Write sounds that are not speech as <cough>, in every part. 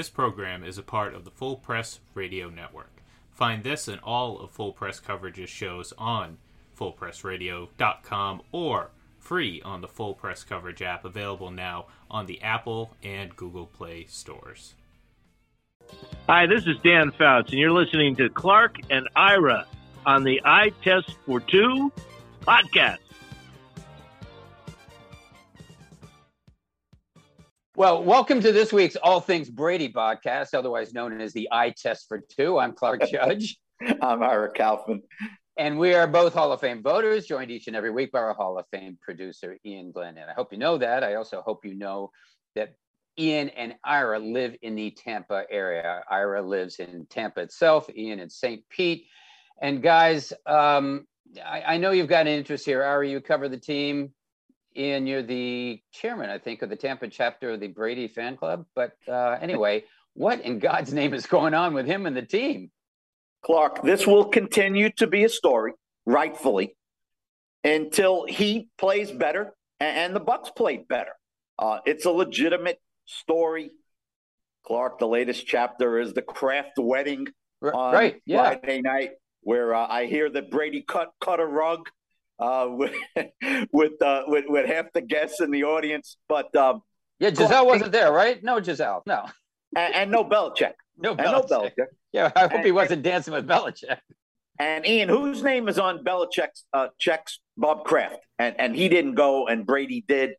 This program is a part of the Full Press Radio Network. Find this and all of Full Press Coverage's shows on fullpressradio.com or free on the Full Press Coverage app available now on the Apple and Google Play stores. Hi, this is Dan Fouts, and you're listening to Clark and Ira on the Eye Test for Two podcast. Well, welcome to this week's All Things Brady podcast, otherwise known as the Eye Test for Two. I'm Clark <laughs> Judge. I'm Ira Kaufman. And we are both Hall of Fame voters, joined each and every week by our Hall of Fame producer, Ian Glenn. And I hope you know that. I also hope you know that Ian and Ira live in the Tampa area. Ira lives in Tampa itself, Ian in St. Pete. And guys, um, I, I know you've got an interest here. Ira, you cover the team Ian, you're the chairman, I think, of the Tampa chapter of the Brady fan club. But uh, anyway, what in God's name is going on with him and the team? Clark, this will continue to be a story, rightfully, until he plays better and the Bucs played better. Uh, it's a legitimate story. Clark, the latest chapter is the Kraft wedding on right, yeah. Friday night, where uh, I hear that Brady cut cut a rug uh, <laughs> with with, uh, with, with half the guests in the audience. But um, yeah, Gisele wasn't there, right? No, Gisele, no, and, and no Belichick, no Belichick. no Belichick. Yeah, I hope and, he wasn't dancing with Belichick. And Ian, whose name is on Belichick's uh, checks? Bob Kraft, and and he didn't go, and Brady did.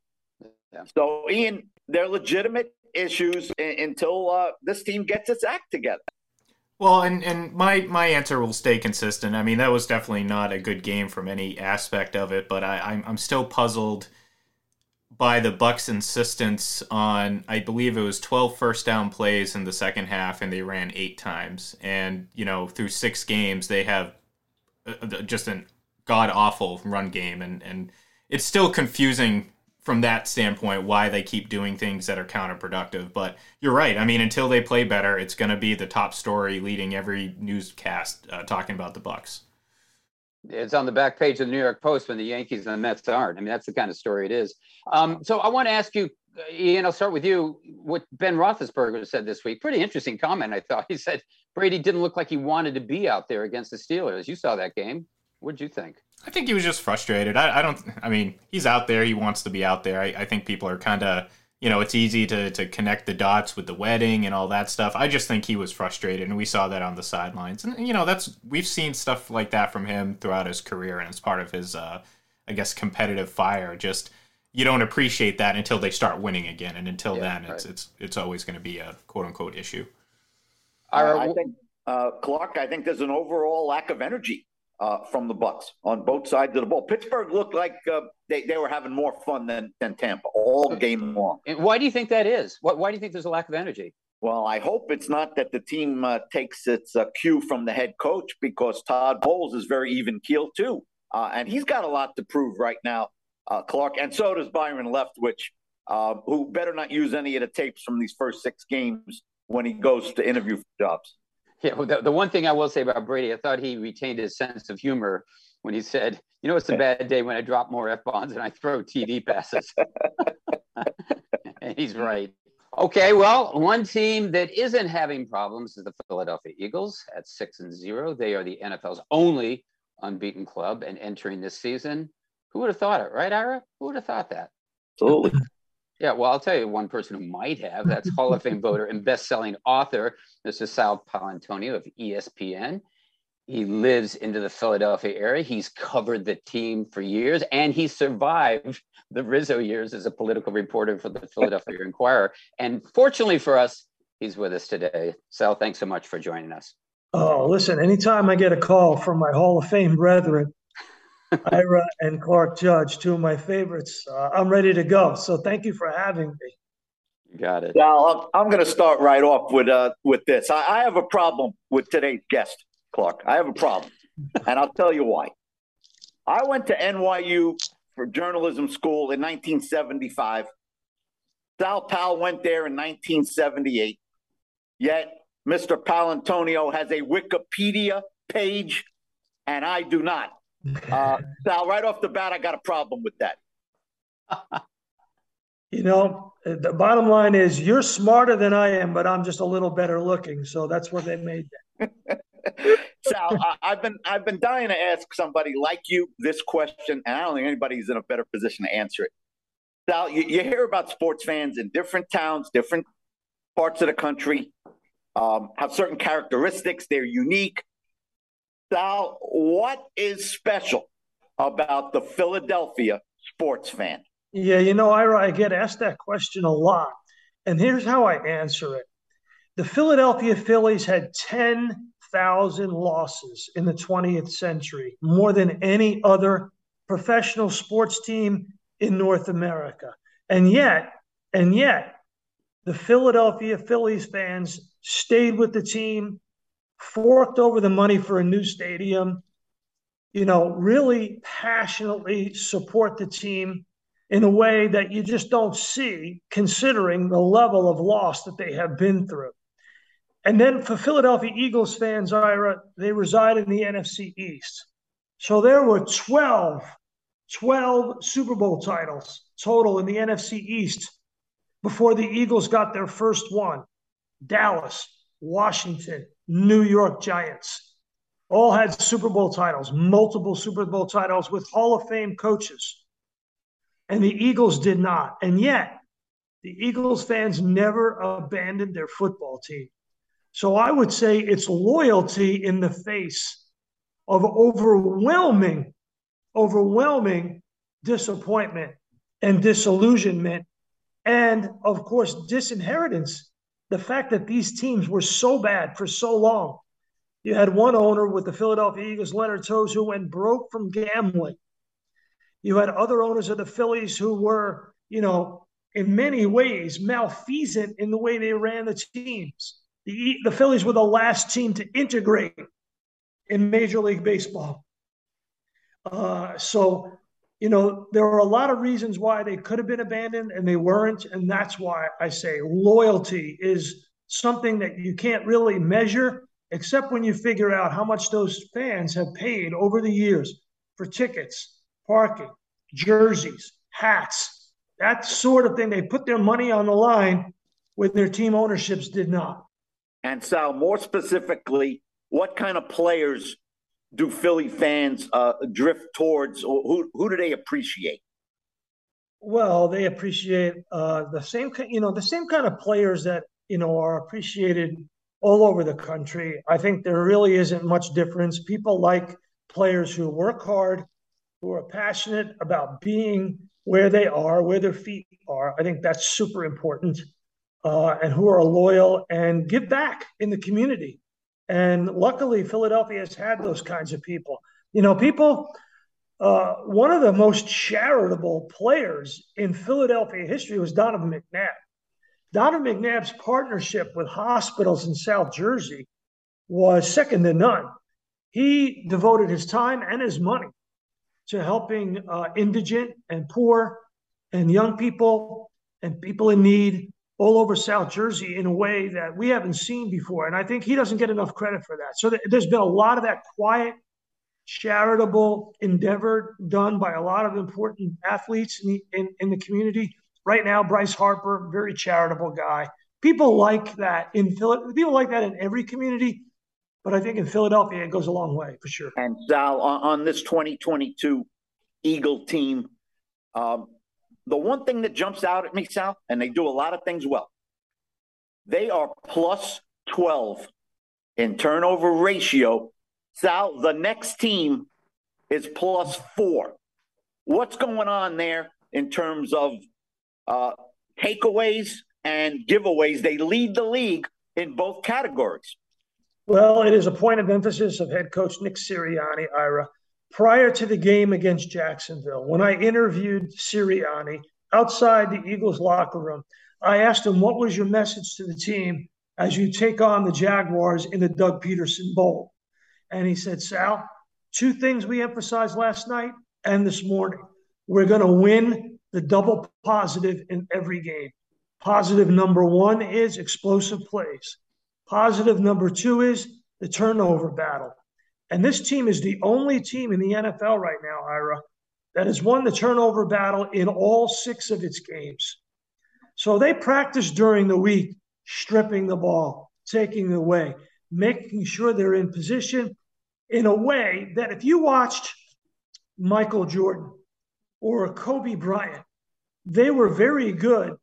Yeah. So Ian, they're legitimate issues until uh, this team gets its act together. Well, and, and my, my answer will stay consistent. I mean, that was definitely not a good game from any aspect of it, but I, I'm, I'm still puzzled by the Bucs' insistence on, I believe it was 12 first down plays in the second half, and they ran eight times. And, you know, through six games, they have uh, uh, just an god awful run game. And, and it's still confusing from that standpoint why they keep doing things that are counterproductive. But you're right. I mean, until they play better, it's going to be the top story leading every newscast uh, talking about the Bucs. It's on the back page of the New York Post when the Yankees and the Mets aren't. I mean, that's the kind of story it is. Um, so I want to ask you, Ian. I'll start with you. What Ben Roethlisberger said this week. Pretty interesting comment. I thought <laughs> he said Brady didn't look like he wanted to be out there against the Steelers. You saw that game. What did you think? I think he was just frustrated. I, I, don't. I mean, he's out there. He wants to be out there. I, I think people are kind of, you know, it's easy to to connect the dots with the wedding and all that stuff. I just think he was frustrated, and we saw that on the sidelines. And you know, that's we've seen stuff like that from him throughout his career, and it's part of his, uh, I guess, competitive fire. Just you don't appreciate that until they start winning again, and until yeah, then, right. it's it's it's always going to be a quote unquote issue. Uh, I think uh, Clark. I think there's an overall lack of energy uh, from the Bucs on both sides of the ball. Pittsburgh looked like uh, they, they were having more fun than, than Tampa all game long. And why do you think that is? Why, why do you think there's a lack of energy? Well, I hope it's not that the team uh, takes its uh, cue from the head coach because Todd Bowles is very even keeled too, uh, and he's got a lot to prove right now, uh, Clark, and so does Byron Leftwich, who better not use any of the tapes from these first six games when he goes to interview for jobs. <laughs> Yeah, well, the, the one thing I will say about Brady, I thought he retained his sense of humor when he said, "You know, it's a bad day when I drop more f bombs and I throw TD <laughs> passes." <laughs> and he's right. Okay, well, one team that isn't having problems is the Philadelphia Eagles at six and zero. They are the NFL's only unbeaten club and entering this season. Who would have thought it, right, Ira? Who would have thought that? Absolutely. Yeah, well, I'll tell you one person who might have. That's <laughs> Hall of Fame voter and best-selling author, Mr. Sal Paolantonio of ESPN. He lives into the Philadelphia area. He's covered the team for years, and he survived the Rizzo years as a political reporter for the Philadelphia <laughs> Inquirer. And fortunately for us, he's with us today. Sal, thanks so much for joining us. Oh, listen, anytime I get a call from my Hall of Fame brethren, Ira and Clark Judge, two of my favorites. Uh, I'm ready to go. So thank you for having me. Got it. Now I'm, I'm going to start right off with uh, with this. I, I have a problem with today's guest, Clark. I have a problem, and I'll tell you why. I went to NYU for journalism school in 1975. Sal Pal went there in 1978. Yet Mr. Paolantonio has a Wikipedia page, and I do not. Uh, <laughs> Sal, right off the bat, I got a problem with that. <laughs> You know, the bottom line is you're smarter than I am, but I'm just a little better looking. So that's what they made <laughs> Sal, I, have been I've been dying to ask somebody like you this question, and I don't think anybody's in a better position to answer it. Sal, you, you hear about sports fans in different towns, different parts of the country, um, have certain characteristics. They're unique. Sal, what is special about the Philadelphia sports fan? Yeah, you know, Ira, I get asked that question a lot. And here's how I answer it. The Philadelphia Phillies had 10,000 losses in the 20th century, more than any other professional sports team in North America. And yet, and yet, the Philadelphia Phillies fans stayed with the team, forked over the money for a new stadium, you know, really passionately support the team in a way that you just don't see considering the level of loss that they have been through. And then for Philadelphia Eagles fans, Ira, they reside in the NFC East. So there were 12, 12 Super Bowl titles total in the NFC East before the Eagles got their first one. Dallas, Washington, New York Giants all had Super Bowl titles, multiple Super Bowl titles with Hall of Fame coaches and the Eagles did not. And yet, the Eagles fans never abandoned their football team. So I would say it's loyalty in the face of overwhelming, overwhelming disappointment and disillusionment. And of course, disinheritance. The fact that these teams were so bad for so long. You had one owner with the Philadelphia Eagles, Leonard Tose, who went broke from gambling. You had other owners of the Phillies who were, you know, in many ways malfeasant in the way they ran the teams. The, the Phillies were the last team to integrate in Major League Baseball. Uh, so, you know, there are a lot of reasons why they could have been abandoned and they weren't. And that's why I say loyalty is something that you can't really measure except when you figure out how much those fans have paid over the years for tickets, parking, jerseys, hats, that sort of thing. They put their money on the line when their team ownerships did not. And Sal, more specifically, what kind of players do Philly fans uh, drift towards, who, who do they appreciate? Well, they appreciate uh, the same, you know, the same kind of players that you know are appreciated all over the country. I think there really isn't much difference. People like players who work hard, who are passionate about being where they are, where their feet are. I think that's super important. Uh, and who are loyal and give back in the community. And luckily, Philadelphia has had those kinds of people. You know, people, uh, one of the most charitable players in Philadelphia history was Donovan McNabb. Donovan McNabb's partnership with hospitals in South Jersey was second to none. He devoted his time and his money to helping uh, indigent and poor and young people and people in need all over South Jersey in a way that we haven't seen before. And I think he doesn't get enough credit for that. So th- there's been a lot of that quiet, charitable endeavor done by a lot of important athletes in the, in, in the community. Right now, Bryce Harper, very charitable guy. People like that in Philly. People like that in every community. But I think in Philadelphia, it goes a long way for sure. And Sal, on, on this 2022 Eagle team, um, the one thing that jumps out at me, Sal, and they do a lot of things well, they are plus 12 in turnover ratio. Sal, the next team is plus four. What's going on there in terms of uh, takeaways and giveaways? They lead the league in both categories. Well, it is a point of emphasis of head coach Nick Sirianni, Ira. Prior to the game against Jacksonville, when I interviewed Sirianni outside the Eagles locker room, I asked him, What was your message to the team as you take on the Jaguars in the Doug Pederson Bowl? And he said, Sal, two things we emphasized last night and this morning. We're going to win the double positive in every game. Positive number one is explosive plays. Positive number two is the turnover battle. And this team is the only team in the NFL right now, Ira, that has won the turnover battle in all six of its games. So they practice during the week, stripping the ball, taking it away, making sure they're in position in a way that if you watched Michael Jordan or Kobe Bryant, they were very good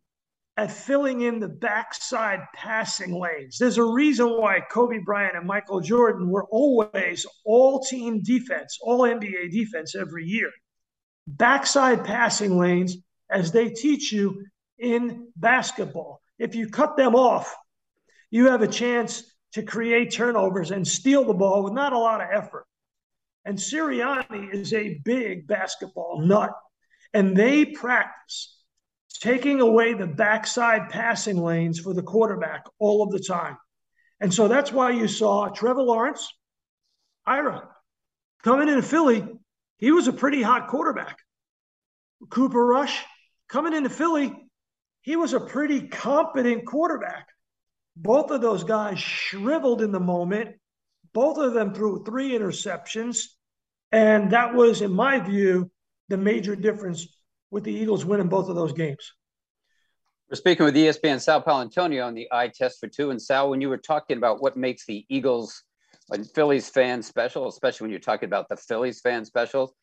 at filling in the backside passing lanes. There's a reason why Kobe Bryant and Michael Jordan were always all team defense, all NBA defense every year. Backside passing lanes, as they teach you in basketball. If you cut them off, you have a chance to create turnovers and steal the ball with not a lot of effort. And Sirianni is a big basketball nut, and they practice taking away the backside passing lanes for the quarterback all of the time. And so that's why you saw Trevor Lawrence, Ira, coming into Philly. He was a pretty hot quarterback. Cooper Rush, coming into Philly, he was a pretty competent quarterback. Both of those guys shriveled in the moment. Both of them threw three interceptions. And that was, in my view, the major difference with the Eagles winning both of those games. We're speaking with ESPN Sal Paolantonio on the eye test for two. And Sal, when you were talking about what makes the Eagles and Phillies fans special, especially when you're talking about the Phillies fan special,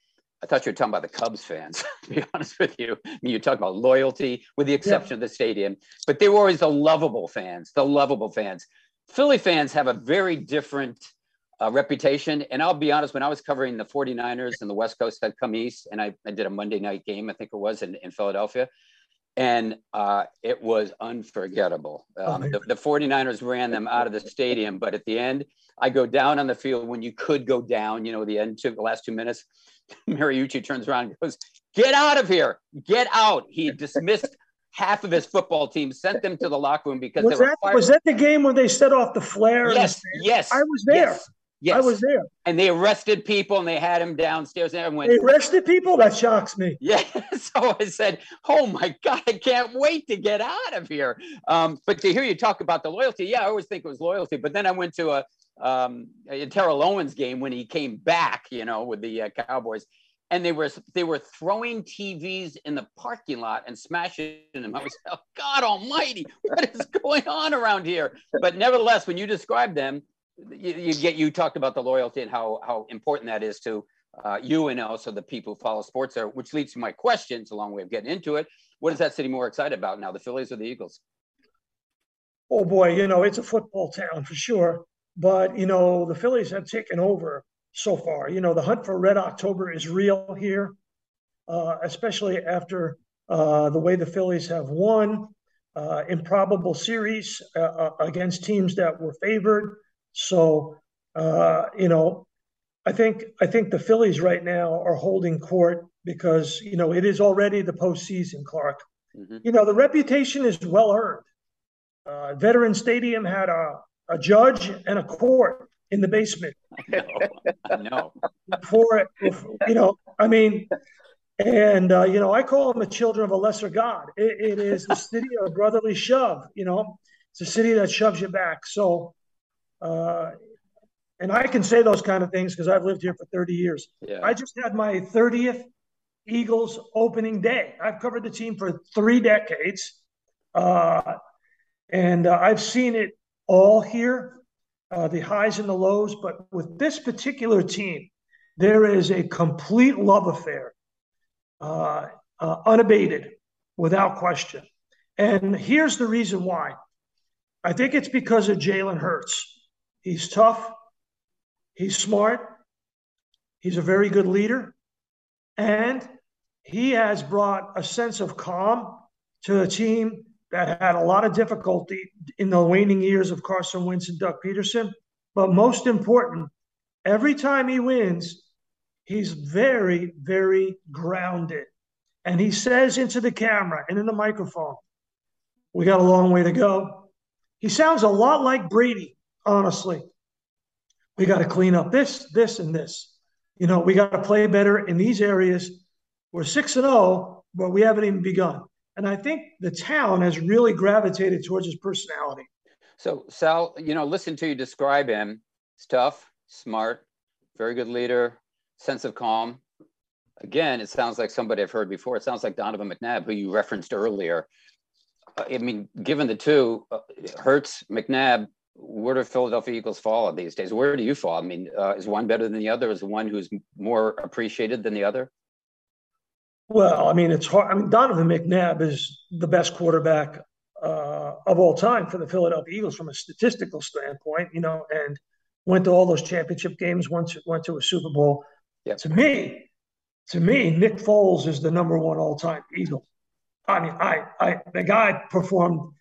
I thought you were talking about the Cubs fans, <laughs> to be honest with you. I mean, you talk about loyalty, with the exception yeah. of the stadium, but they were always the lovable fans, the lovable fans. Philly fans have a very different uh, reputation. And I'll be honest, when I was covering the 49ers and the West Coast had come east, and I, I did a Monday night game, I think it was in, in Philadelphia, and uh, it was unforgettable. Um, the, the 49ers ran them out of the stadium, but at the end, I go down on the field when you could go down, you know, the end to the last two minutes. <laughs> Mariucci turns around and goes, Get out of here, get out. He dismissed half of his football team, sent them to the locker room because was, that, was that the game when they set off the flare? Yes, yes. I was there. Yes. Yes. I was there. And they arrested people and they had him downstairs and everyone They arrested people? That shocks me. Yeah. <laughs> So I said, Oh my God, I can't wait to get out of here. Um, but to hear you talk about the loyalty, yeah, I always think it was loyalty. But then I went to a, um, a Terrell Owens game when he came back, you know, with the uh, Cowboys. And they were they were throwing TVs in the parking lot and smashing them. I was, oh, God Almighty, what is <laughs> going on around here? But nevertheless, when you describe them, you, you, get you talked about the loyalty and how how important that is to uh, you and also the people who follow sports there, which leads to my question. It's a long way of getting into it. What is that city more excited about now, the Phillies or the Eagles? Oh boy, you know it's a football town for sure, but you know the Phillies have taken over so far. You know the hunt for Red October is real here, uh, especially after uh, the way the Phillies have won uh, improbable series uh, uh, against teams that were favored. So, uh, you know, I think I think the Phillies right now are holding court because you know it is already the postseason, Clark. Mm-hmm. You know the reputation is well earned. Uh, Veteran Stadium had a, a judge and a court in the basement. <laughs> No, no. Before it, you know, I mean, and uh, you know, I call them the children of a lesser god. it, it is the city of brotherly shove. You know, it's a city that shoves you back. So uh, and I can say those kind of things because I've lived here for 30 years. Yeah. I just had my 30th Eagles opening day. I've covered the team for three decades. Uh, and uh, I've seen it all here uh, the highs and the lows. But with this particular team, there is a complete love affair, uh, uh, unabated, without question. And here's the reason why I think it's because of Jalen Hurts. He's tough. He's smart. He's a very good leader. And he has brought a sense of calm to a team that had a lot of difficulty in the waning years of Carson Wentz and Doug Pederson. But most important, every time he wins, he's very, very grounded. And he says into the camera and in the microphone, We got a long way to go. He sounds a lot like Brady honestly. We got to clean up this, this, and this. You know, we got to play better in these areas. We're 6 and 0, but we haven't even begun. And I think the town has really gravitated towards his personality. So, Sal, you know, listen to you describe him. He's tough, smart, very good leader, sense of calm. Again, it sounds like somebody I've heard before. It sounds like Donovan McNabb, who you referenced earlier. I mean, given the two, uh, Hurts, McNabb, where do Philadelphia Eagles fall these days? Where do you fall? I mean, uh, is one better than the other? Is one who's more appreciated than the other? Well, I mean, it's hard. I mean, Donovan McNabb is the best quarterback uh, of all time for the Philadelphia Eagles from a statistical standpoint, you know, and went to all those championship games, went to, went to a Super Bowl. Yep. To me, to me, Nick Foles is the number one all time Eagle. I mean, I, I, the guy performed,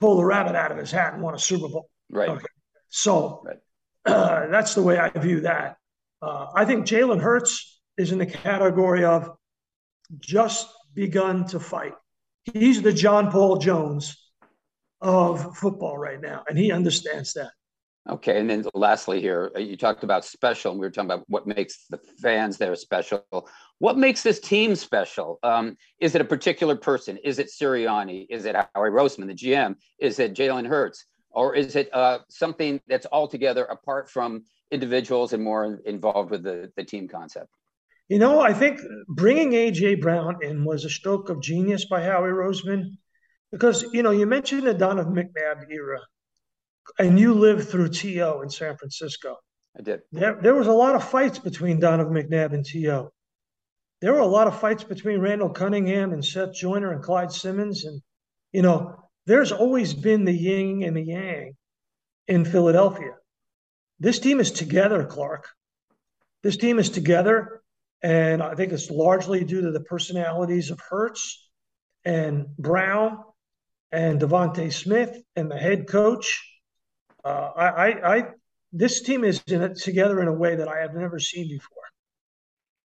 pulled the rabbit out of his hat and won a Super Bowl. Right. Okay. So right. Uh, <clears throat> that's the way I view that. Uh, I think Jalen Hurts is in the category of just begun to fight. He's the John Paul Jones of football right now, and he understands that. Okay, and then lastly, here uh, you talked about special, and we were talking about what makes the fans there special. What makes this team special? Um, is it a particular person? Is it Sirianni? Is it Howie Roseman, the GM? Is it Jalen Hurts? Or is it uh, something that's altogether apart from individuals and more involved with the, the team concept? You know, I think bringing AJ Brown in was a stroke of genius by Howie Roseman because, you know, you mentioned the Donovan McNabb era and you lived through T.O. in San Francisco. I did. There, there was a lot of fights between Donovan McNabb and T.O. There were a lot of fights between Randall Cunningham and Seth Joyner and Clyde Simmons. And, you know, there's always been the yin and the yang in Philadelphia. This team is together, Clark. This team is together. And I think it's largely due to the personalities of Hurts and Brown and DeVonta Smith and the head coach uh, I, I, I, this team is in it together in a way that I have never seen before.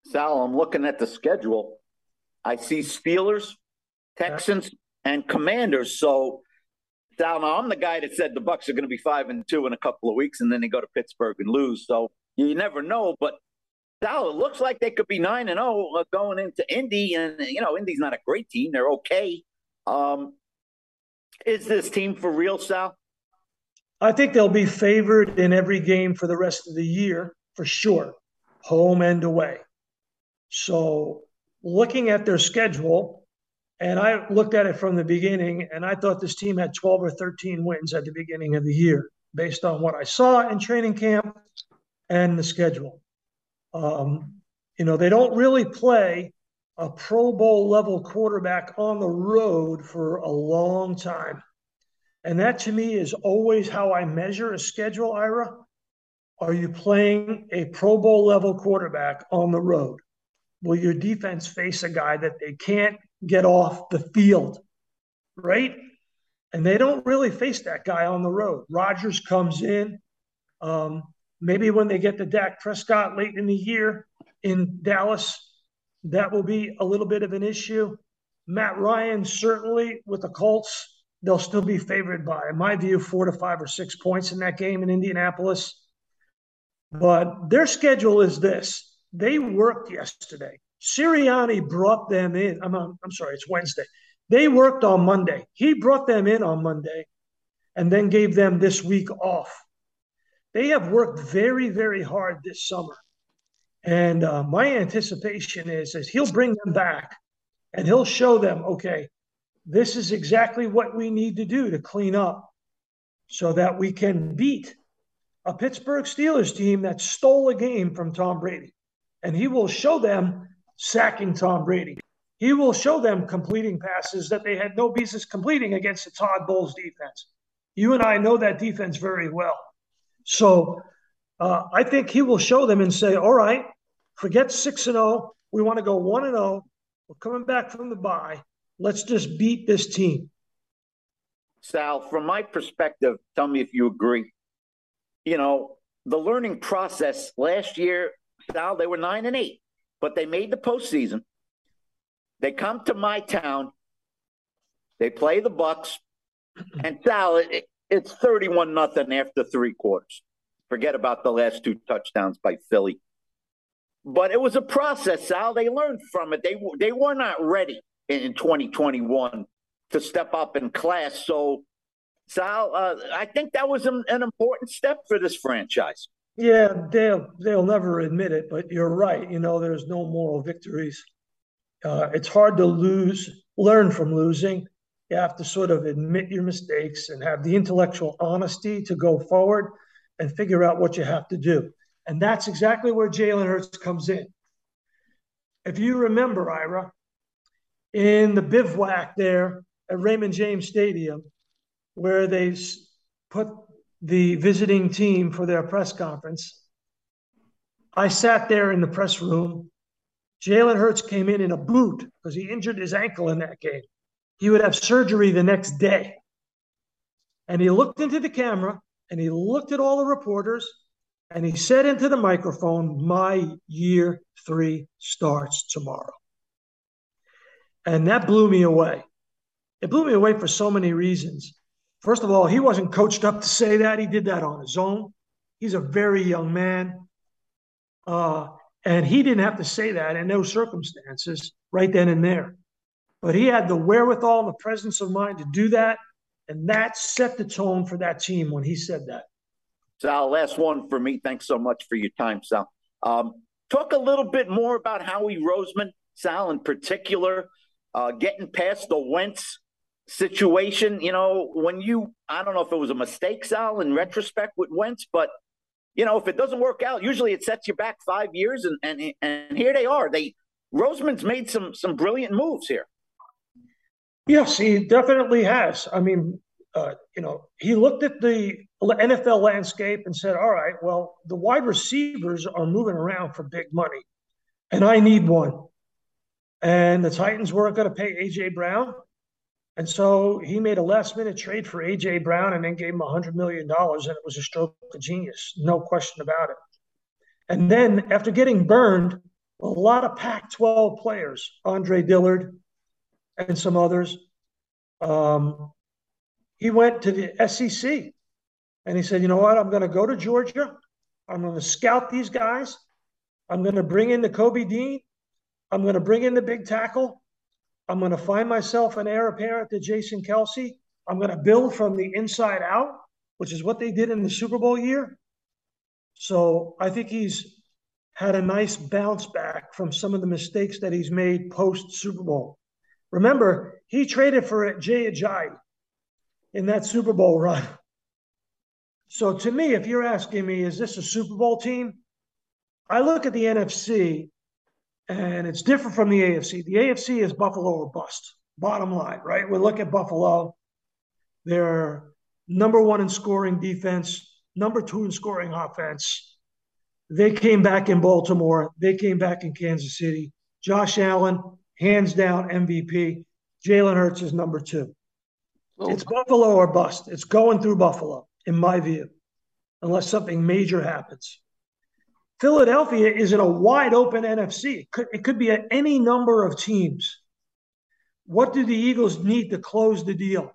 Sal, I'm looking at the schedule. I see Steelers, Texans, and Commanders. So, Sal, now I'm the guy that said the Bucs are going to be five and two in a couple of weeks, and then they go to Pittsburgh and lose. So you never know. But Sal, it looks like they could be nine and zero oh, uh, going into Indy, and you know Indy's not a great team; they're okay. Um, is this team for real, Sal? I think they'll be favored in every game for the rest of the year, for sure, home and away. So, looking at their schedule, and I looked at it from the beginning, and I thought this team had 12 or 13 wins at the beginning of the year, based on what I saw in training camp and the schedule. Um, you know, they don't really play a Pro Bowl level quarterback on the road for a long time. And that to me is always how I measure a schedule, Ira. Are you playing a Pro Bowl level quarterback on the road? Will your defense face a guy that they can't get off the field? Right? And they don't really face that guy on the road. Rodgers comes in. Um, maybe when they get to Dak Prescott late in the year in Dallas, that will be a little bit of an issue. Matt Ryan, certainly with the Colts, they'll still be favored by, in my view, four to five or six points in that game in Indianapolis. But their schedule is this they worked yesterday. Sirianni brought them in. I'm, I'm sorry, it's Wednesday. They worked on Monday. He brought them in on Monday and then gave them this week off. They have worked very, very hard this summer. And uh, my anticipation is, is he'll bring them back and he'll show them, okay, this is exactly what we need to do to clean up so that we can beat a Pittsburgh Steelers team that stole a game from Tom Brady. And he will show them sacking Tom Brady. He will show them completing passes that they had no business completing against the Todd Bowles defense. You and I know that defense very well. So uh, I think he will show them and say, all right, forget 6 and 0. We want to go 1 and 0. We're coming back from the bye. Let's just beat this team. Sal, from my perspective, tell me if you agree. You know, the learning process last year, Sal, they were nine and eight, but they made the postseason. They come to my town, they play the Bucs, and Sal, it, it's 31 nothing after three quarters. Forget about the last two touchdowns by Philly. But it was a process, Sal. They learned from it. They they were not ready in 2021 to step up in class. So, Sal, uh, I think that was an, an important step for this franchise. Yeah, they'll they'll never admit it, but you're right. You know, there's no moral victories. Uh, it's hard to lose, learn from losing. You have to sort of admit your mistakes and have the intellectual honesty to go forward and figure out what you have to do. And that's exactly where Jalen Hurts comes in. If you remember, Ira, in the bivouac there at Raymond James Stadium, where they put the visiting team for their press conference, I sat there in the press room. Jalen Hurts came in in a boot because he injured his ankle in that game. He would have surgery the next day. And he looked into the camera and he looked at all the reporters and he said into the microphone, My year three starts tomorrow. And that blew me away. It blew me away for so many reasons. First of all, he wasn't coached up to say that. He did that on his own. He's a very young man. Uh, and he didn't have to say that in those circumstances right then and there. But he had the wherewithal and the presence of mind to do that. And that set the tone for that team when he said that. Sal, last one for me. Thanks so much for your time, Sal. Um, talk a little bit more about Howie Roseman, Sal, in particular, uh, getting past the Wentz situation. You know, when you, I don't know if it was a mistake, Sal, in retrospect with Wentz, but you know, if it doesn't work out, usually it sets you back five years, and and and here they are. They Roseman's made some some brilliant moves here. Yes, he definitely has. I mean, uh, you know, he looked at the NFL landscape and said, "All right, well, the wide receivers are moving around for big money, and I need one." And the Titans weren't going to pay AJ Brown, and so he made a last minute trade for A.J. Brown and then gave him $100 million. And it was a stroke of genius, no question about it. And then after getting burned, a lot of Pac 12 players, Andre Dillard and some others, um, he went to the SEC and he said, you know what? I'm going to go to Georgia. I'm going to scout these guys. I'm going to bring in Nakobe Dean. I'm going to bring in the big tackle. I'm going to find myself an heir apparent to Jason Kelce. I'm going to build from the inside out, which is what they did in the Super Bowl year. So I think he's had a nice bounce back from some of the mistakes that he's made post Super Bowl. Remember, he traded for Jay Ajayi in that Super Bowl run. So to me, if you're asking me, is this a Super Bowl team? I look at the NFC and it's different from the AFC. The AFC is Buffalo or bust. Bottom line, right? We look at Buffalo. They're number one in scoring defense, number two in scoring offense. They came back in Baltimore. They came back in Kansas City. Josh Allen, hands down MVP. Jalen Hurts is number two. Oh. It's Buffalo or bust. It's going through Buffalo, in my view, unless something major happens. Philadelphia is in a wide open NFC. It could, it could be at any number of teams. What do the Eagles need to close the deal?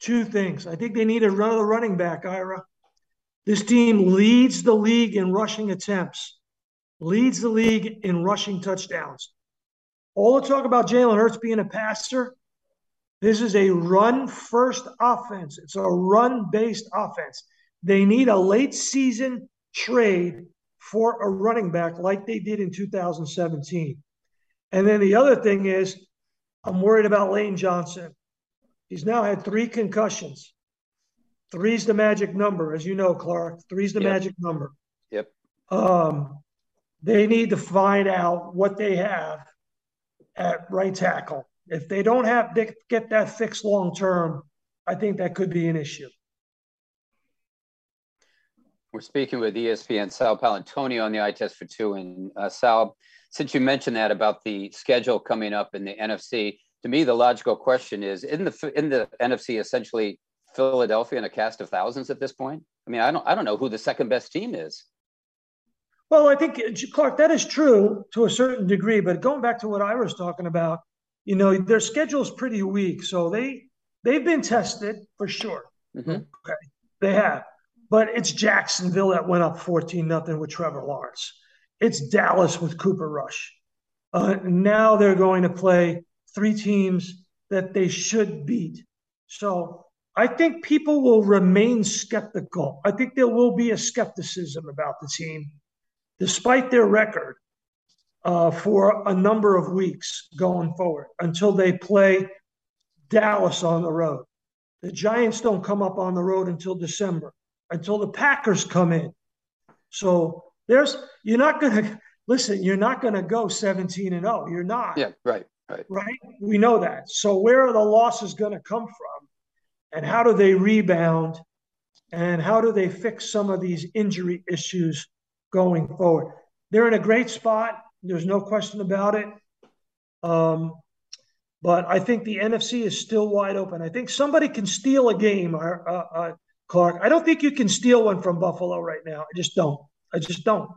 Two things. I think they need another running back, Ira. This team leads the league in rushing attempts, leads the league in rushing touchdowns. All the talk about Jalen Hurts being a passer, this is a run first offense. It's a run based offense. They need a late season trade for a running back like they did in 2017. And then the other thing is, I'm worried about Lane Johnson. He's now had three concussions. Three's the magic number, as you know, Clark. Three's the yep. magic number. Yep. Um, they need to find out what they have at right tackle. If they don't have they get that fixed long term, I think that could be an issue. We're speaking with ESPN Sal Paolantonio on the eye test for two. And uh, Sal, since you mentioned that about the schedule coming up in the NFC, to me the logical question is: in the in the NFC, essentially Philadelphia and a cast of thousands at this point. I mean, I don't I don't know who the second best team is. Well, I think Clark, that is true to a certain degree. But going back to what I was talking about, you know, their schedule is pretty weak, so they they've been tested for sure. Mm-hmm. Okay, they have. But it's Jacksonville that went up 14 nothing with Trevor Lawrence. It's Dallas with Cooper Rush. Uh, now they're going to play three teams that they should beat. So I think people will remain skeptical. I think there will be a skepticism about the team, despite their record, uh, for a number of weeks going forward until they play Dallas on the road. The Giants don't come up on the road until December, until the Packers come in. So there's you're not going to listen. You're not going to go 17 and 0. You're not. Yeah, right, right, right. We know that. So where are the losses going to come from, and how do they rebound, and how do they fix some of these injury issues going forward? They're in a great spot. There's no question about it. Um, but I think the NFC is still wide open. I think somebody can steal a game, uh, uh, uh, Clark. I don't think you can steal one from Buffalo right now. I just don't. I just don't.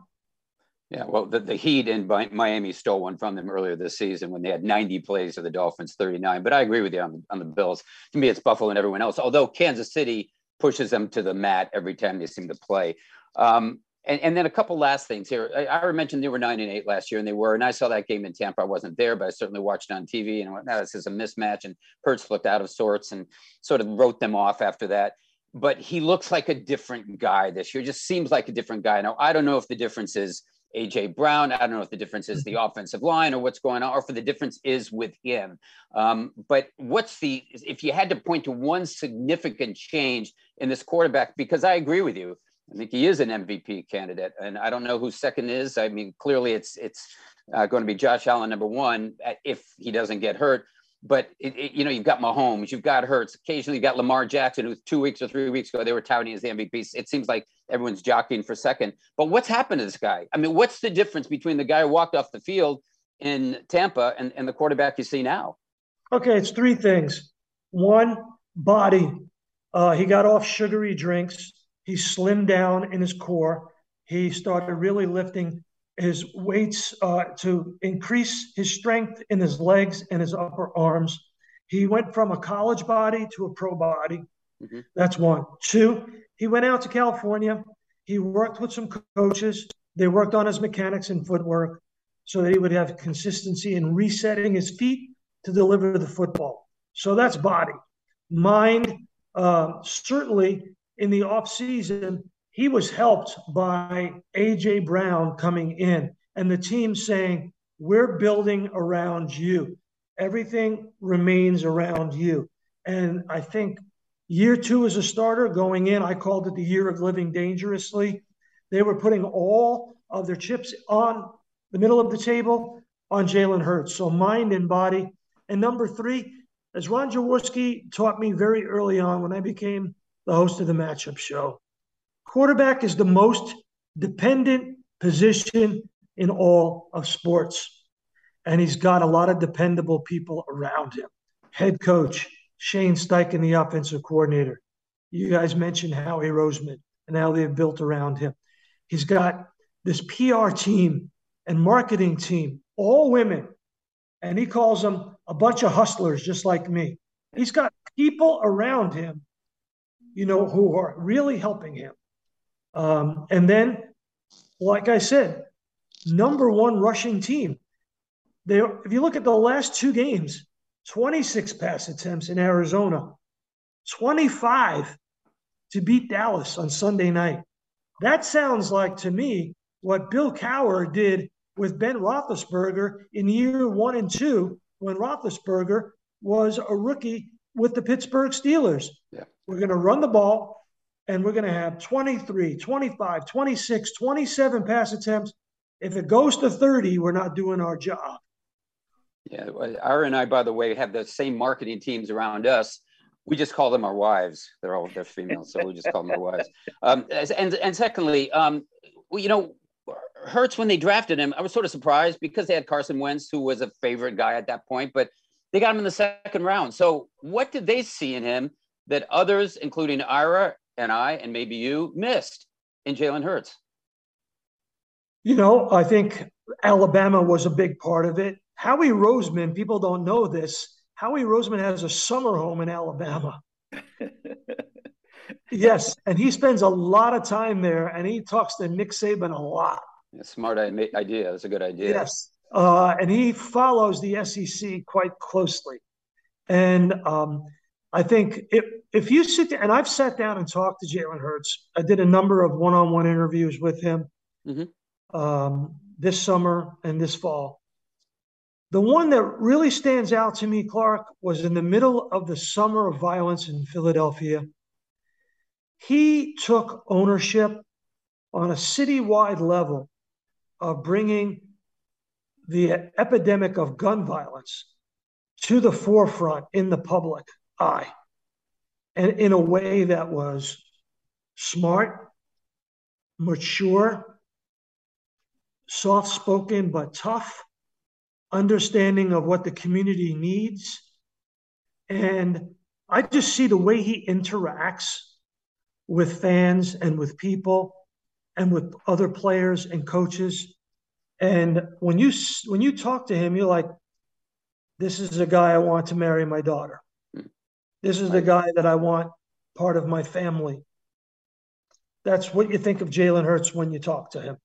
Yeah, well, the, the Heat in Miami stole one from them earlier this season when they had 90 plays to the Dolphins 39. But I agree with you on the, on the Bills. To me, it's Buffalo and everyone else. Although Kansas City pushes them to the mat every time they seem to play. Um, and, and then a couple last things here. I, I mentioned they were nine and eight last year, and they were. And I saw that game in Tampa. I wasn't there, but I certainly watched it on TV and went, no, this is a mismatch. And Hurts looked out of sorts and sort of wrote them off after that. But he looks like a different guy this year. Just seems like a different guy. Now I don't know if the difference is AJ Brown. I don't know if the difference is the mm-hmm. offensive line or what's going on, or if the difference is with him. Um, but what's the if you had to point to one significant change in this quarterback? Because I agree with you. I think he is an MVP candidate, and I don't know who second is. I mean, clearly it's it's uh, going to be Josh Allen number one uh, if he doesn't get hurt. But it, it, you know, you've got Mahomes, you've got Hurts. Occasionally, you've got Lamar Jackson, who two weeks or three weeks ago they were touting as the MVP. It seems like everyone's jockeying for second. But what's happened to this guy? I mean, what's the difference between the guy who walked off the field in Tampa and, and the quarterback you see now? Okay, it's three things. One, body. Uh, he got off sugary drinks. He slimmed down in his core. He started really lifting his weights uh, to increase his strength in his legs and his upper arms. He went from a college body to a pro body. Mm-hmm. That's one. Two, he went out to California. He worked with some coaches. They worked on his mechanics and footwork so that he would have consistency in resetting his feet to deliver the football. So that's body. Mind, uh, certainly in the offseason, he was helped by AJ Brown coming in and the team saying, We're building around you. Everything remains around you. And I think year two as a starter going in, I called it the year of living dangerously. They were putting all of their chips on the middle of the table on Jalen Hurts. So mind and body. And number three, as Ron Jaworski taught me very early on when I became the host of the matchup show. Quarterback is the most dependent position in all of sports. And he's got a lot of dependable people around him. Head coach, Shane Steichen, the offensive coordinator. You guys mentioned Howie Roseman and how they've built around him. He's got this PR team and marketing team, all women. And he calls them a bunch of hustlers, just like me. He's got people around him you know, who are really helping him. Um, and then, like I said, number one rushing team. They, if you look at the last two games, 26 pass attempts in Arizona, 25 to beat Dallas on Sunday night. That sounds like to me what Bill Cowher did with Ben Roethlisberger in year one and two when Roethlisberger was a rookie with the Pittsburgh Steelers. Yeah. We're going to run the ball and we're going to have 23, 25, 26, 27 pass attempts. If it goes to 30, we're not doing our job. Yeah. Ira and I, by the way, have the same marketing teams around us. We just call them our wives. They're all they're female, so we just call them our wives. <laughs> Um, and and secondly, um, you know, Hurts when they drafted him, I was sort of surprised because they had Carson Wentz, who was a favorite guy at that point, but they got him in the second round. So what did they see in him that others, including Ira and I, and maybe you, missed in Jalen Hurts? You know, I think Alabama was a big part of it. Howie Roseman, people don't know this. Howie Roseman has a summer home in Alabama. <laughs> yes, and he spends a lot of time there, and he talks to Nick Saban a lot. Yeah, smart idea. That's a good idea. Yes, uh, and he follows the SEC quite closely. And um, I think if, if you sit there, and I've sat down and talked to Jalen Hurts, I did a number of one on one interviews with him mm-hmm. um, this summer and this fall. The one that really stands out to me, Clark, was in the middle of the summer of violence in Philadelphia. He took ownership on a citywide level of bringing the epidemic of gun violence to the forefront in the public eye and in a way that was smart, mature, soft spoken, but tough, understanding of what the community needs. And I just see the way he interacts with fans and with people and with other players and coaches. And when you when you talk to him, you're like, this is a guy I want to marry my daughter. This is the guy that I want part of my family. That's what you think of Jalen Hurts when you talk to him.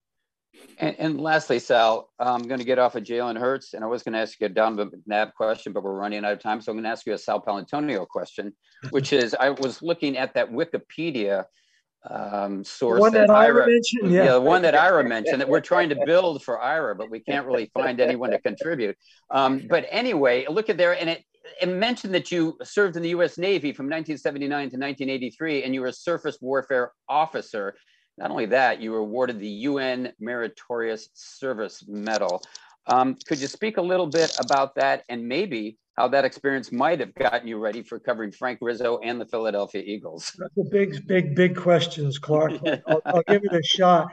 And, and lastly, Sal, I'm going to get off of Jalen Hurts, and I was going to ask you a Donovan McNabb question, but we're running out of time, so I'm going to ask you a Sal Paolantonio question, <laughs> which is I was looking at that Wikipedia um, source one that, that Ira, Ira, mentioned, yeah. yeah, the one that Ira mentioned that we're trying to build for Ira, but we can't really find anyone to contribute. Um, but anyway, look at there, and it, it mentioned that you served in the U.S. Navy from 1979 to 1983, and you were a surface warfare officer. Not only that, you were awarded the UN Meritorious Service Medal. Um, could you speak a little bit about that and maybe how that experience might have gotten you ready for covering Frank Rizzo and the Philadelphia Eagles? That's a big, big, big questions, Clark. I'll, I'll, give it a shot.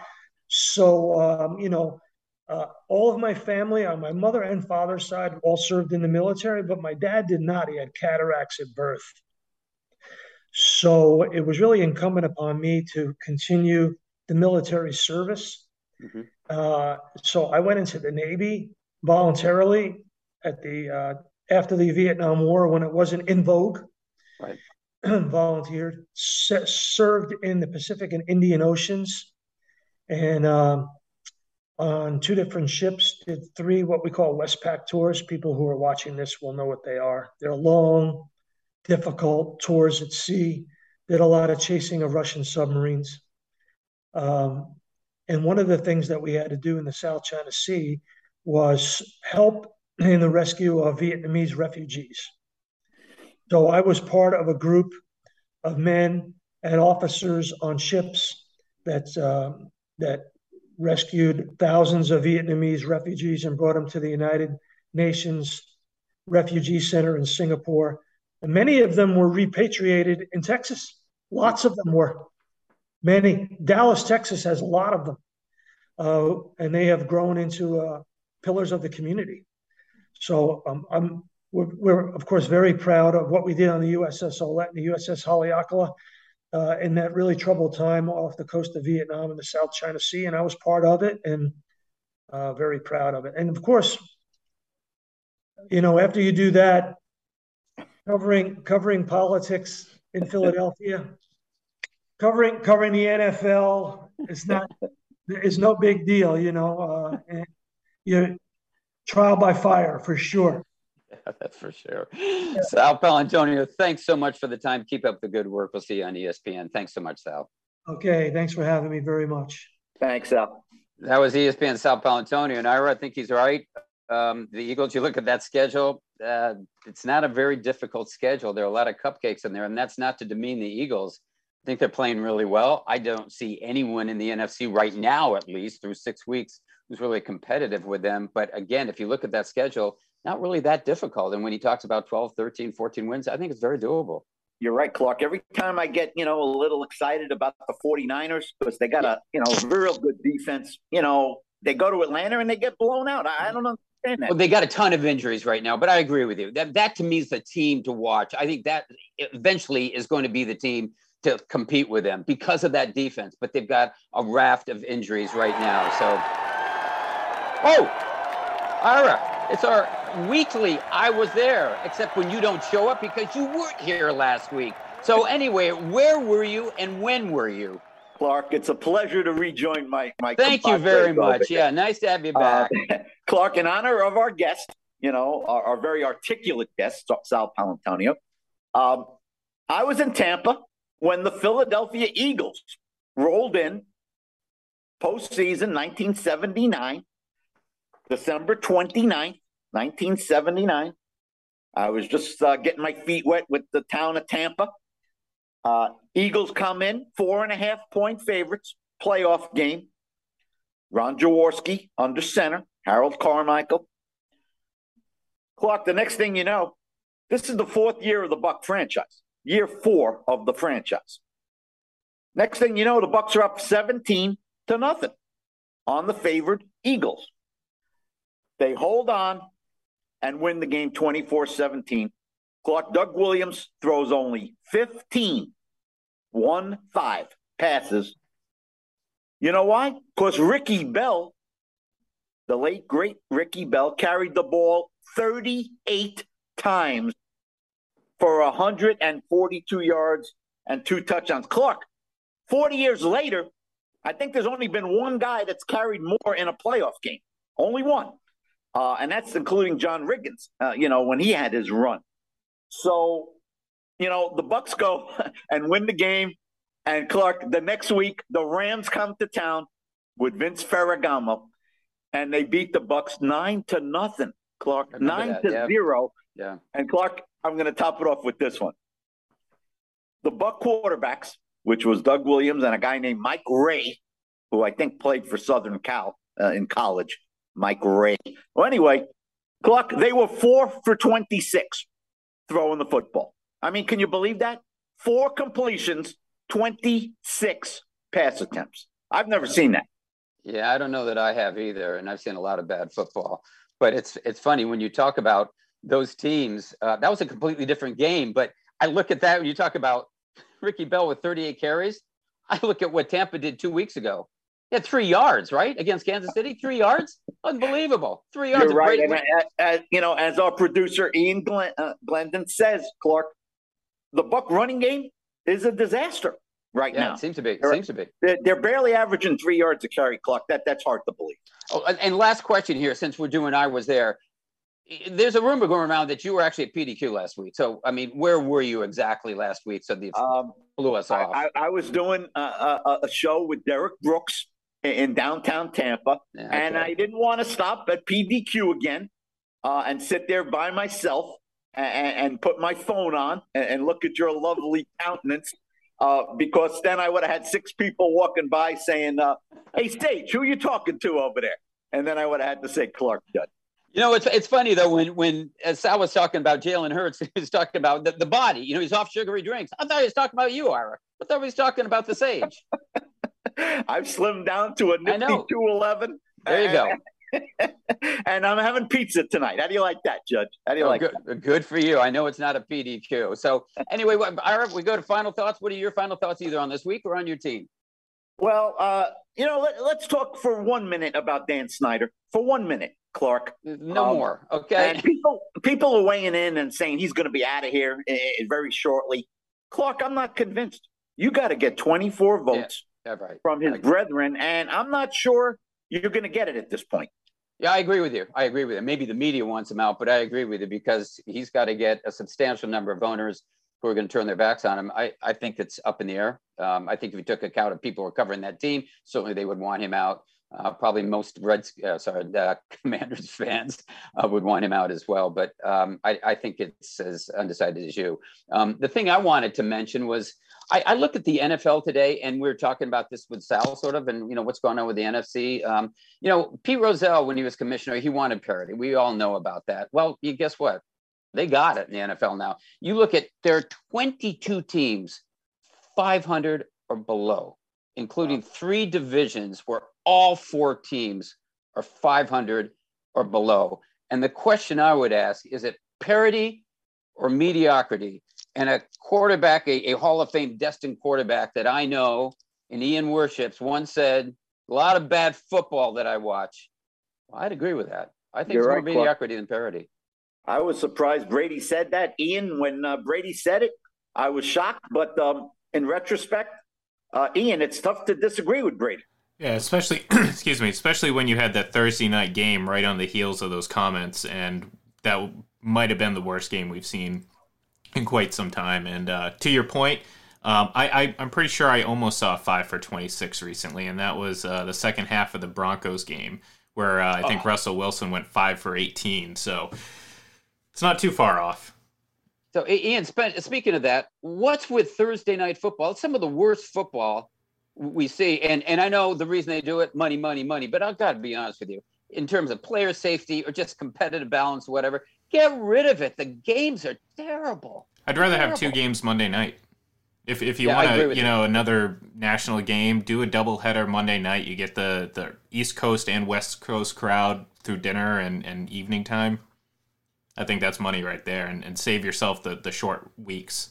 So, um, you know, uh, all of my family on my mother and father's side all served in the military, but my dad did not. He had cataracts at birth. So it was really incumbent upon me to continue the military service. Mm-hmm. Uh, so I went into the Navy voluntarily at the uh, after the Vietnam War when it wasn't in vogue. Right. <clears throat> volunteered, served in the Pacific and Indian Oceans, and um, on two different ships. Did three what we call Westpac tours. People who are watching this will know what they are. They're long, difficult tours at sea. Did a lot of chasing of Russian submarines. Um, and one of the things that we had to do in the South China Sea was help in the rescue of Vietnamese refugees. So I was part of a group of men and officers on ships that uh, that rescued thousands of Vietnamese refugees and brought them to the United Nations Refugee Center in Singapore. And many of them were repatriated in Texas. Lots of them were. Many. Dallas, Texas has a lot of them. Uh, and they have grown into uh, pillars of the community. So um, I'm, we're, we're, of course, very proud of what we did on the USS Ouellet and the USS Haleakala uh, in that really troubled time off the coast of Vietnam in the South China Sea, and I was part of it and uh, very proud of it. And of course, you know, after you do that, covering covering politics in <laughs> Philadelphia, covering covering the NFL is not is no big deal, you know. Uh, and you trial by fire for sure. Yeah, <laughs> that's for sure. Yeah. Sal Paolantonio, thanks so much for the time. Keep up the good work. We'll see you on ESPN. Thanks so much, Sal. Okay, thanks for having me very much. Thanks, Sal. That was ESPN Sal Paolantonio. And Ira, I think he's right. Um, the Eagles, you look at that schedule, uh, it's not a very difficult schedule. There are a lot of cupcakes in there, and that's not to demean the Eagles. I think they're playing really well. I don't see anyone in the NFC right now, at least through six weeks, who's really competitive with them. But again, if you look at that schedule, not really that difficult. And when he talks about 12, 13, 14 wins, I think it's very doable. You're right, Clark. Every time I get, you know, a little excited about the 49ers because they got a, you know, real good defense, you know, they go to Atlanta and they get blown out. I, I don't understand that. Well, they got a ton of injuries right now, but I agree with you. That that to me is the team to watch. I think that eventually is going to be the team to compete with them because of that defense. But they've got a raft of injuries right now. So Oh, Ira, it's our weekly I was there, except when you don't show up because you weren't here last week. So, anyway, where were you and when were you? Clark, it's a pleasure to rejoin my my. Thank you very much. Yeah, nice to have you back. Uh, <laughs> Clark, in honor of our guest, you know, our, our very articulate guest, Sal Paolantonio, um, I was in Tampa when the Philadelphia Eagles rolled in postseason 1979 December 29th, 1979. I was just uh, getting my feet wet with the town of Tampa. Uh, Eagles come in, four and a half point favorites, playoff game. Ron Jaworski under center, Harold Carmichael. Clark, the next thing you know, this is the fourth year of the Buck franchise, year four of the franchise. Next thing you know, the Bucs are up 17 to nothing on the favored Eagles. They hold on and win the game 24 17. Clark Doug Williams throws only 15, 1 5 passes. You know why? Because Ricky Bell, the late great Ricky Bell, carried the ball 38 times for 142 yards and two touchdowns. Clark, 40 years later, I think there's only been one guy that's carried more in a playoff game. Only one. Uh, and that's including John Riggins, uh, you know, when he had his run. So, you know, the Bucs go <laughs> and win the game. And Clark, the next week, the Rams come to town with Vince Ferragamo, and they beat the Bucs nine to nothing. Clark, nine that, to yeah. zero. Yeah. And Clark, I'm going to top it off with this one. The Buck quarterbacks, which was Doug Williams and a guy named Mike Rae, who I think played for Southern Cal uh, in college. Mike Rae. Well, anyway, Clark, they were four for 26 throwing the football. I mean, can you believe that? Four completions, 26 pass attempts. I've never seen that. Yeah, I don't know that I have either, and I've seen a lot of bad football. But it's it's funny when you talk about those teams. Uh, that was a completely different game. But I look at that when you talk about Ricky Bell with 38 carries. I look at what Tampa did two weeks ago. He had three yards, right, against Kansas City. Three yards, unbelievable. Three yards. You're right. And as, as, you know, as our producer Ian Glen, uh, Glendon says, Clark, the Buck running game is a disaster right yeah, now. it seems to be. They're- Seems to be. They're, they're barely averaging three yards a carry, Clark. That that's hard to believe. Oh, and, and last question here, since we're doing I was there. There's a rumor going around that you were actually at PDQ last week. So, I mean, where were you exactly last week? So the Um, blew us I, off. I, I was doing a, a, a show with Derrick Brooks in, downtown Tampa, Yeah, and. I didn't want to stop at PDQ again uh, and sit there by myself and, and put my phone on and, and look at your lovely countenance. Uh, because then I would have had six people walking by saying, uh, "Hey, Stage, who are you talking to over there?" And then I would have had to say Clark Judge. You know, it's it's funny though when when as Sal was talking about Jalen Hurts, <laughs> he was talking about the, the body. You know, he's off sugary drinks. I thought he was talking about you, Ira. I thought he was talking about the sage. <laughs> <laughs> I've slimmed down to a nifty two eleven. There you go. <laughs> and I'm having pizza tonight. How do you like that, Judge? How do you Oh, like good, good for you. I know it's not a PDQ. So anyway, Ira, we go to final thoughts. What are your final thoughts either on this week or on your team? Well, uh, you know, let, us talk for one minute about Dan Snyder. For one minute, Clark. No Um, more. Okay. And people people are weighing in and saying he's going to be out of here eh, eh, very shortly. Clark, I'm not convinced. You got to get 24 votes Yeah, right. from his brethren, and I'm not sure you're going to get it at this point. Yeah, I agree with you. I agree with you. Maybe the media wants him out, but I agree with you because he's got to get a substantial number of owners who are going to turn their backs on him. I, I think it's up in the air. Um, I think if you took account of people who are covering that team, certainly they would want him out. Uh, probably most Reds, uh, sorry, the <laughs> Commanders fans uh, would want him out as well. But um, I, I think it's as undecided as you. Um, the thing I wanted to mention was I, I looked at the NFL today, and we were talking about this with Sal, sort of, and you know what's going on with the NFC. Um, you know, Pete Rozelle, when he was commissioner, he wanted parity. We all know about that. Well, you guess what? They got it in the NFL now. You look at there are 22 teams 500 or below, including three divisions where all four teams are 500 or below. And the question I would ask is it parity or mediocrity? And a quarterback, a, a Hall of Fame destined quarterback that I know and Ian worships once said, a lot of bad football that I watch. Well, I'd agree with that. I think You're it's more right, Clark. mediocrity than parity. I was surprised Brady said that. Ian, when uh, Brady said it, I was shocked. But um, in retrospect, uh, Ian, it's tough to disagree with Brady. Yeah, especially <clears throat> excuse me, especially when you had that Thursday night game right on the heels of those comments, and that might have been the worst game we've seen in quite some time. And uh, to your point, um, I, I I'm pretty sure I almost saw five for 26 recently, and that was uh, the second half of the Broncos game where uh, I think oh. Russell Wilson went five for 18. So it's not too far off. So, Ian, speaking of that, what's with Thursday night football? It's some of the worst football we see. And, and I know the reason they do it money, money, money. But I've got to be honest with you in terms of player safety or just competitive balance, whatever, get rid of it. The games are terrible. I'd rather terrible. have two games Monday night. If if you yeah, want to, you know, another national game, do a double header Monday night. You get the the East Coast and West Coast crowd through dinner and, and evening time. I think that's money right there, and, and save yourself the, the short weeks.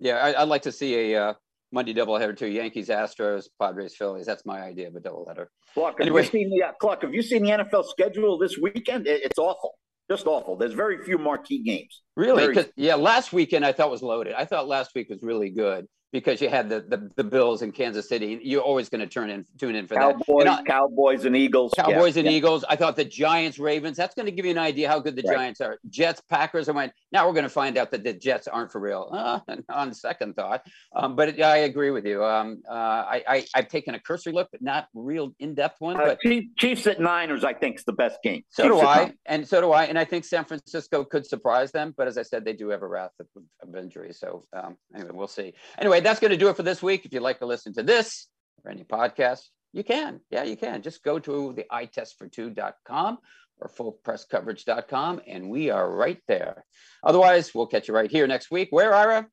Yeah, I, would like to see a uh, Monday doubleheader too: Yankees, Astros, Padres, Phillies. That's my idea of a doubleheader. Clark, anyway, have you seen the uh, Clark? Have you seen the NFL schedule this weekend? It, it's awful just awful. There's very few marquee games. Really? Very... Yeah, last weekend I thought was loaded. I thought last week was really good because you had the the, the Bills in Kansas City. You're always going to turn in tune in for Cowboys, that. And Cowboys and Eagles. Cowboys yeah, and yeah. Eagles. I thought the Giants, Ravens. That's going to give you an idea how good the right. Giants are. Jets, Packers. I went. Now we're going to find out that the Jets aren't for real. Uh, <laughs> on second thought, um, but I agree with you. Um, uh, I, I have taken a cursory look, but not real in depth one. Uh, but Chiefs, Chiefs at Niners, I think, is the best game. So Chiefs do I, and so do I, and I think San Francisco could surprise them. But as I said, they do have a wrath of, of injury. So um, anyway, we'll see. Anyway, that's going to do it for this week. If you'd like to listen to this or any podcast, you can. Yeah, you can. Just go to the itestfor2.com or fullpresscoverage.com, and we are right there. Otherwise, we'll catch you right here next week. Where, Ira?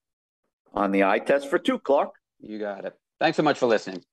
On the eye test for two, Clark. You got it. Thanks so much for listening.